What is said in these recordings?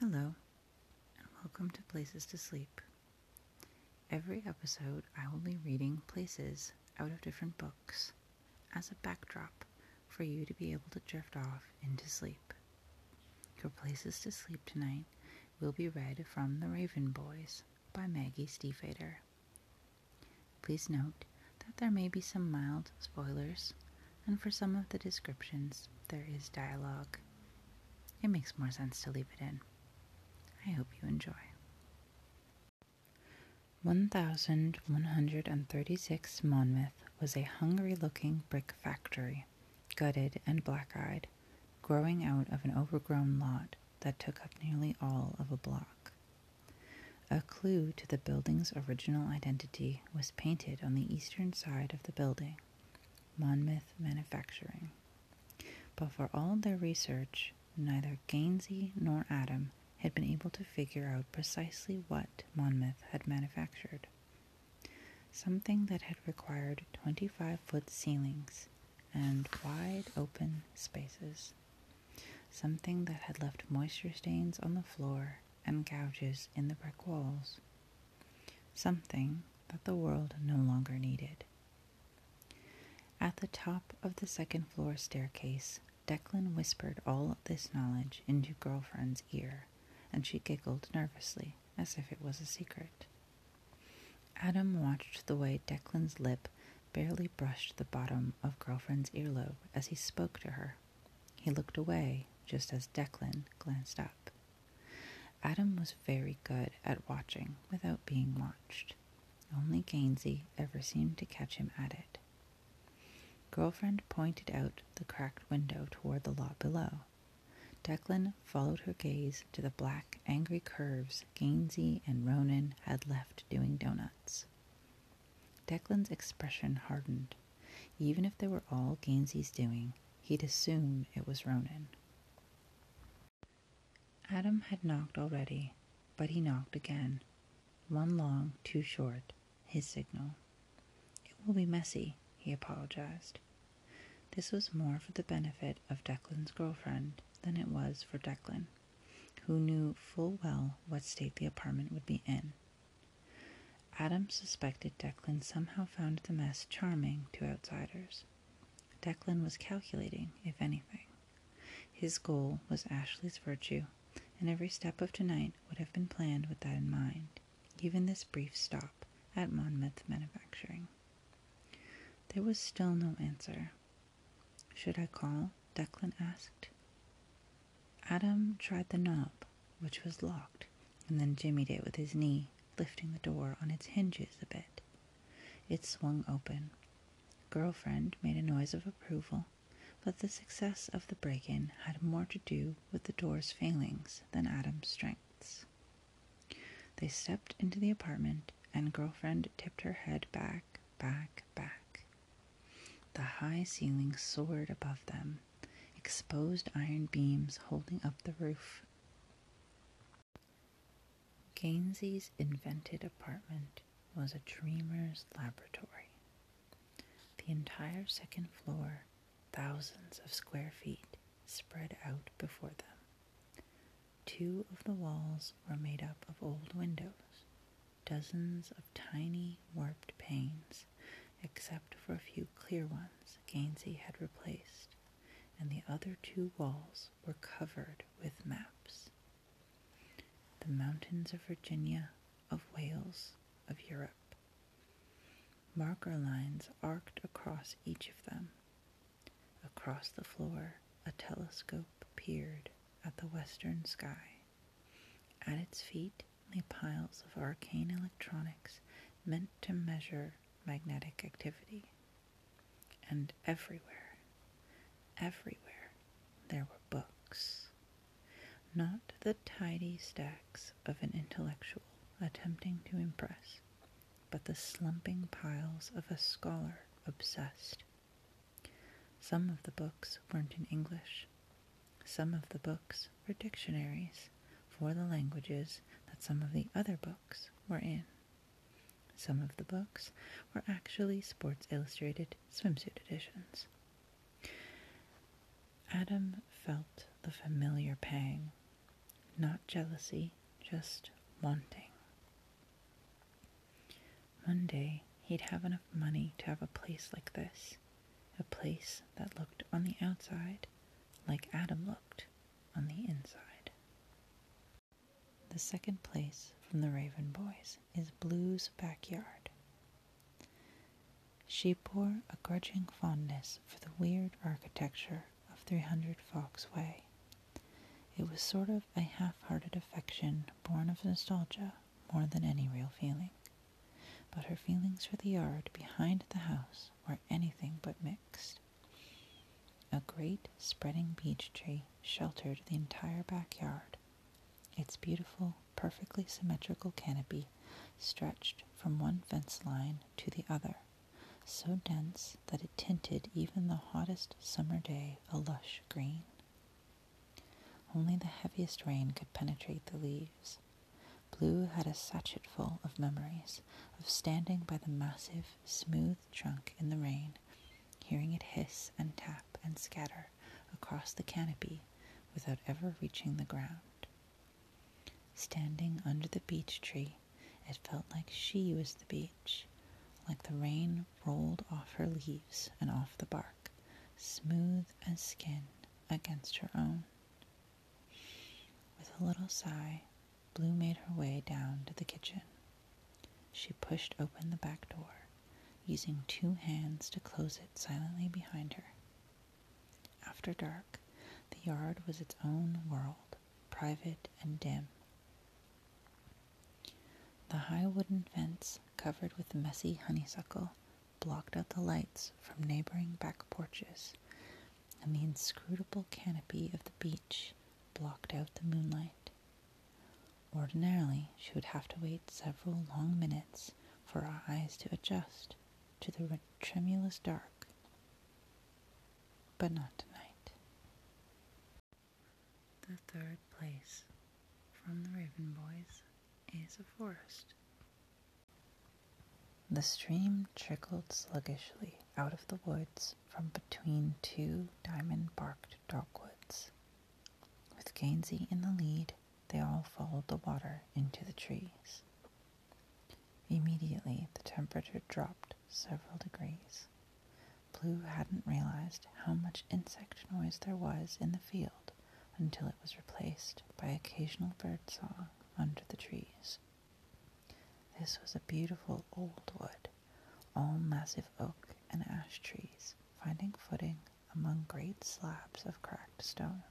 Hello, and welcome to Places to Sleep. Every episode, I will be reading places out of different books as a backdrop for you to be able to drift off into sleep. Your Places to Sleep tonight will be read from The Raven Boys by Maggie Stiefvater. Please note that there may be some mild spoilers, and for some of the descriptions, there is dialogue. It makes more sense to leave it in. I hope you enjoy. 1136 Monmouth was a hungry looking brick factory, gutted and black eyed, growing out of an overgrown lot that took up nearly all of a block. A clue to the building's original identity was painted on the eastern side of the building Monmouth Manufacturing. But for all their research, neither Gansey nor Adam had been able to figure out precisely what Monmouth had manufactured. Something that had required 25 foot ceilings and wide open spaces. Something that had left moisture stains on the floor and gouges in the brick walls. Something that the world no longer needed. At the top of the second floor staircase, Declan whispered all this knowledge into girlfriend's ear and she giggled nervously, as if it was a secret. Adam watched the way Declan's lip barely brushed the bottom of girlfriend's earlobe as he spoke to her. He looked away just as Declan glanced up. Adam was very good at watching without being watched. Only Gansey ever seemed to catch him at it. Girlfriend pointed out the cracked window toward the lot below. Declan followed her gaze to the black, angry curves Gansey and Ronan had left doing donuts. Declan's expression hardened. Even if they were all Gansey's doing, he'd assume it was Ronan. Adam had knocked already, but he knocked again. One long, two short, his signal. It will be messy, he apologized. This was more for the benefit of Declan's girlfriend than it was for Declan, who knew full well what state the apartment would be in. Adam suspected Declan somehow found the mess charming to outsiders. Declan was calculating, if anything. His goal was Ashley's virtue, and every step of tonight would have been planned with that in mind, even this brief stop at Monmouth Manufacturing. There was still no answer. Should I call? Declan asked. Adam tried the knob, which was locked, and then jimmied it with his knee, lifting the door on its hinges a bit. It swung open. Girlfriend made a noise of approval, but the success of the break in had more to do with the door's failings than Adam's strengths. They stepped into the apartment, and girlfriend tipped her head back, back, back. The high ceiling soared above them, exposed iron beams holding up the roof. Gansey's invented apartment was a dreamer's laboratory. The entire second floor, thousands of square feet, spread out before them. Two of the walls were made up of old windows, dozens of tiny warped panes, except for a few clear ones Gansey had replaced other two walls were covered with maps. The mountains of Virginia, of Wales, of Europe. Marker lines arced across each of them. Across the floor, a telescope peered at the western sky. At its feet lay piles of arcane electronics meant to measure magnetic activity. And everywhere, Everywhere there were books. Not the tidy stacks of an intellectual attempting to impress, but the slumping piles of a scholar obsessed. Some of the books weren't in English. Some of the books were dictionaries for the languages that some of the other books were in. Some of the books were actually Sports Illustrated swimsuit editions. Adam felt the familiar pang. Not jealousy, just wanting. One day he'd have enough money to have a place like this, a place that looked on the outside like Adam looked on the inside. The second place from the Raven Boys is Blue's backyard. She bore a grudging fondness for the weird architecture 300 Fox Way. It was sort of a half hearted affection born of nostalgia more than any real feeling. But her feelings for the yard behind the house were anything but mixed. A great spreading beech tree sheltered the entire backyard. Its beautiful, perfectly symmetrical canopy stretched from one fence line to the other, so dense that it tinted even the hottest summer day a lush green. Only the heaviest rain could penetrate the leaves. Blue had a sachetful of memories of standing by the massive, smooth trunk in the rain, hearing it hiss and tap and scatter across the canopy without ever reaching the ground. Standing under the beech tree, it felt like she was the beech, like the rain rolled off her leaves and off the bark, smooth as skin against her own. With a little sigh, Blue made her way down to the kitchen. She pushed open the back door, using two hands to close it silently behind her. After dark, the yard was its own world, private and dim. The high wooden fence, covered with messy honeysuckle, blocked out the lights from neighboring back porches, and the inscrutable canopy of the beech blocked out the moonlight. Ordinarily, she would have to wait several long minutes for her eyes to adjust to the tremulous dark, but not tonight. The third place from the Raven Boys is a forest. The stream trickled sluggishly out of the woods from between two diamond barked dogwoods. With Gansey in the lead, they all followed the water into the trees. Immediately, the temperature dropped several degrees. Blue hadn't realized how much insect noise there was in the field until it was replaced by occasional bird song under the trees. This was a beautiful old wood, all massive oak and ash trees, finding footing among great slabs of cracked stone.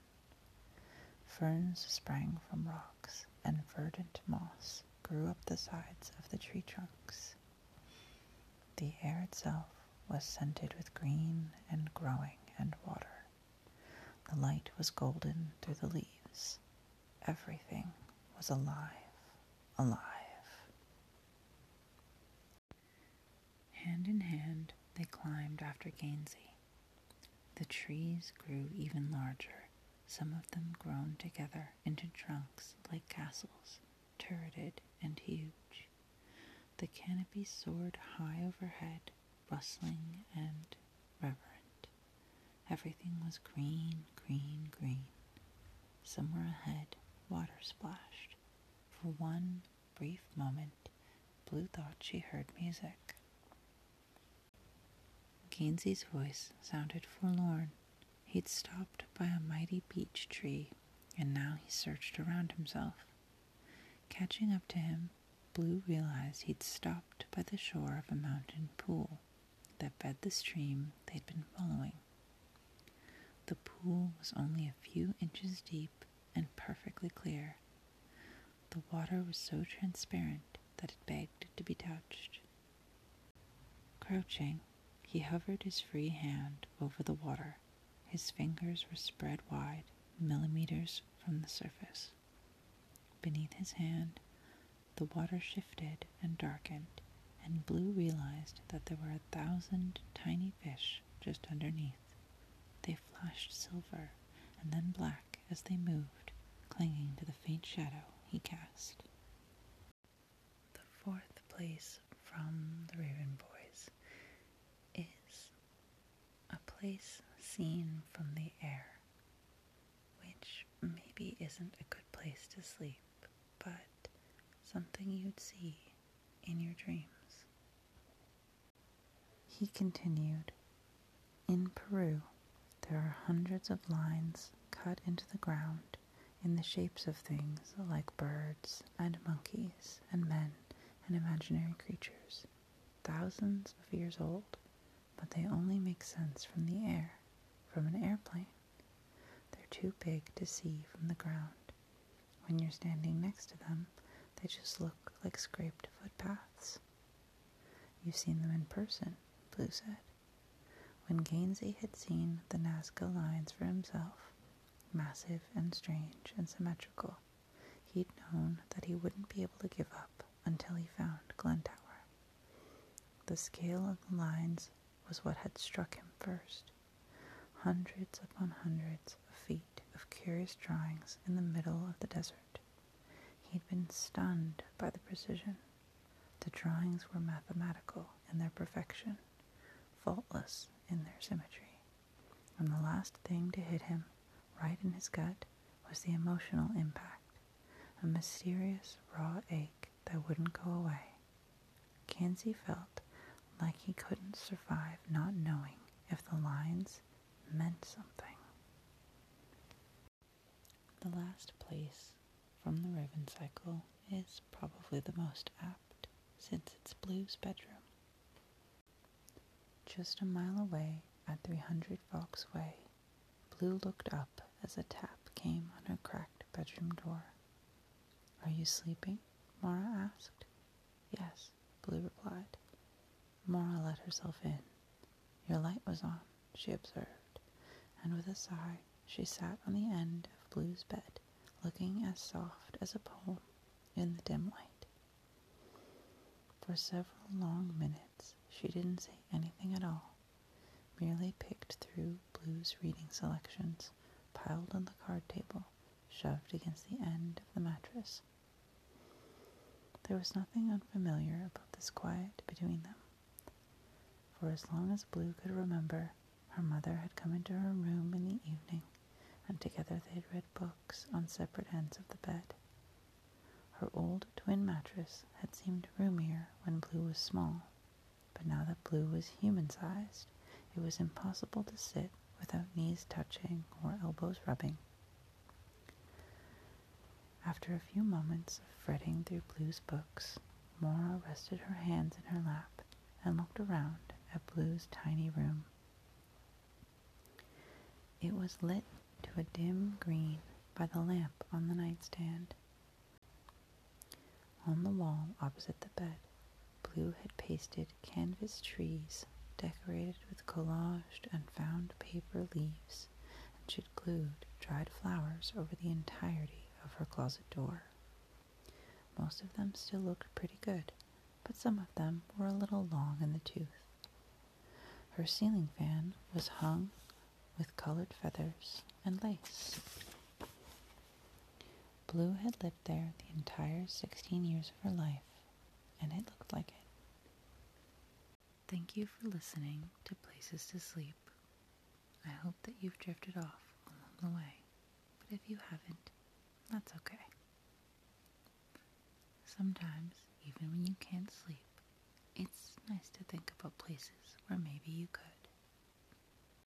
Ferns sprang from rocks, and verdant moss grew up the sides of the tree trunks. The air itself was scented with green and growing and water. The light was golden through the leaves. Everything was alive, alive. Hand in hand, they climbed after Gansey. The trees grew even larger, some of them grown together into trunks like castles, turreted and huge. The canopy soared high overhead, rustling and reverent. Everything was green, green, green. Somewhere ahead, water splashed. For one brief moment, Blue thought she heard music. Gansey's voice sounded forlorn. He'd stopped by a mighty beech tree, and now he searched around himself. Catching up to him, Blue realized he'd stopped by the shore of a mountain pool that fed the stream they'd been following. The pool was only a few inches deep and perfectly clear. The water was so transparent that it begged to be touched. Crouching, he hovered his free hand over the water. His fingers were spread wide, millimeters from the surface. Beneath his hand, the water shifted and darkened, and Blue realized that there were a thousand tiny fish just underneath. They flashed silver and then black as they moved, clinging to the faint shadow he cast. The fourth place from the Raven Boys is a place seen from the air, which maybe isn't a good place to sleep, but something you'd see in your dreams. He continued, In Peru, there are hundreds of lines cut into the ground in the shapes of things like birds and monkeys and men and imaginary creatures, thousands of years old, but they only make sense from the air, from an airplane. They're too big to see from the ground. When you're standing next to them, they just look like scraped footpaths. You've seen them in person, Blue said. When Gansey had seen the Nazca lines for himself, massive and strange and symmetrical, he'd known that he wouldn't be able to give up until he found Glendower. The scale of the lines was what had struck him first. Hundreds upon hundreds of feet of curious drawings in the middle of the desert. He'd been stunned by the precision. The drawings were mathematical in their perfection, faultless in their symmetry. And the last thing to hit him, right in his gut, was the emotional impact, a mysterious raw ache that wouldn't go away. Gansey felt like he couldn't survive not knowing if the lines meant something. The last place from the Raven cycle is probably the most apt, since it's Blue's bedroom. Just a mile away at 300 Fox Way, Blue looked up as a tap came on her cracked bedroom door. Are you sleeping? Maura asked. Yes, Blue replied. Maura let herself in. Your light was on, she observed, and with a sigh she sat on the end of Blue's bed, looking as soft as a poem in the dim light. For several long minutes she didn't say anything at all, merely picked through Blue's reading selections piled on the card table, shoved against the end of the mattress. There was nothing unfamiliar about this quiet between them. For as long as Blue could remember, her mother had come into her room in the evening, and together they had read books on separate ends of the bed. Her old twin mattress had seemed roomier when Blue was small, but now that Blue was human sized, it was impossible to sit without knees touching or elbows rubbing. After a few moments of fretting through Blue's books, Maura rested her hands in her lap and looked around at Blue's tiny room. It was lit to a dim green by the lamp on the nightstand. On the wall opposite the bed, Blue had pasted canvas trees decorated with collaged and found paper leaves, and she'd glued dried flowers over the entirety of her closet door. Most of them still looked pretty good, but some of them were a little long in the tooth. Her ceiling fan was hung with colored feathers and lace. Blue had lived there the entire 16 years of her life, and it looked like it. Thank you for listening to Places to Sleep. I hope that you've drifted off along the way, but if you haven't, that's okay. Sometimes, even when you can't sleep, it's nice to think about places where maybe you could.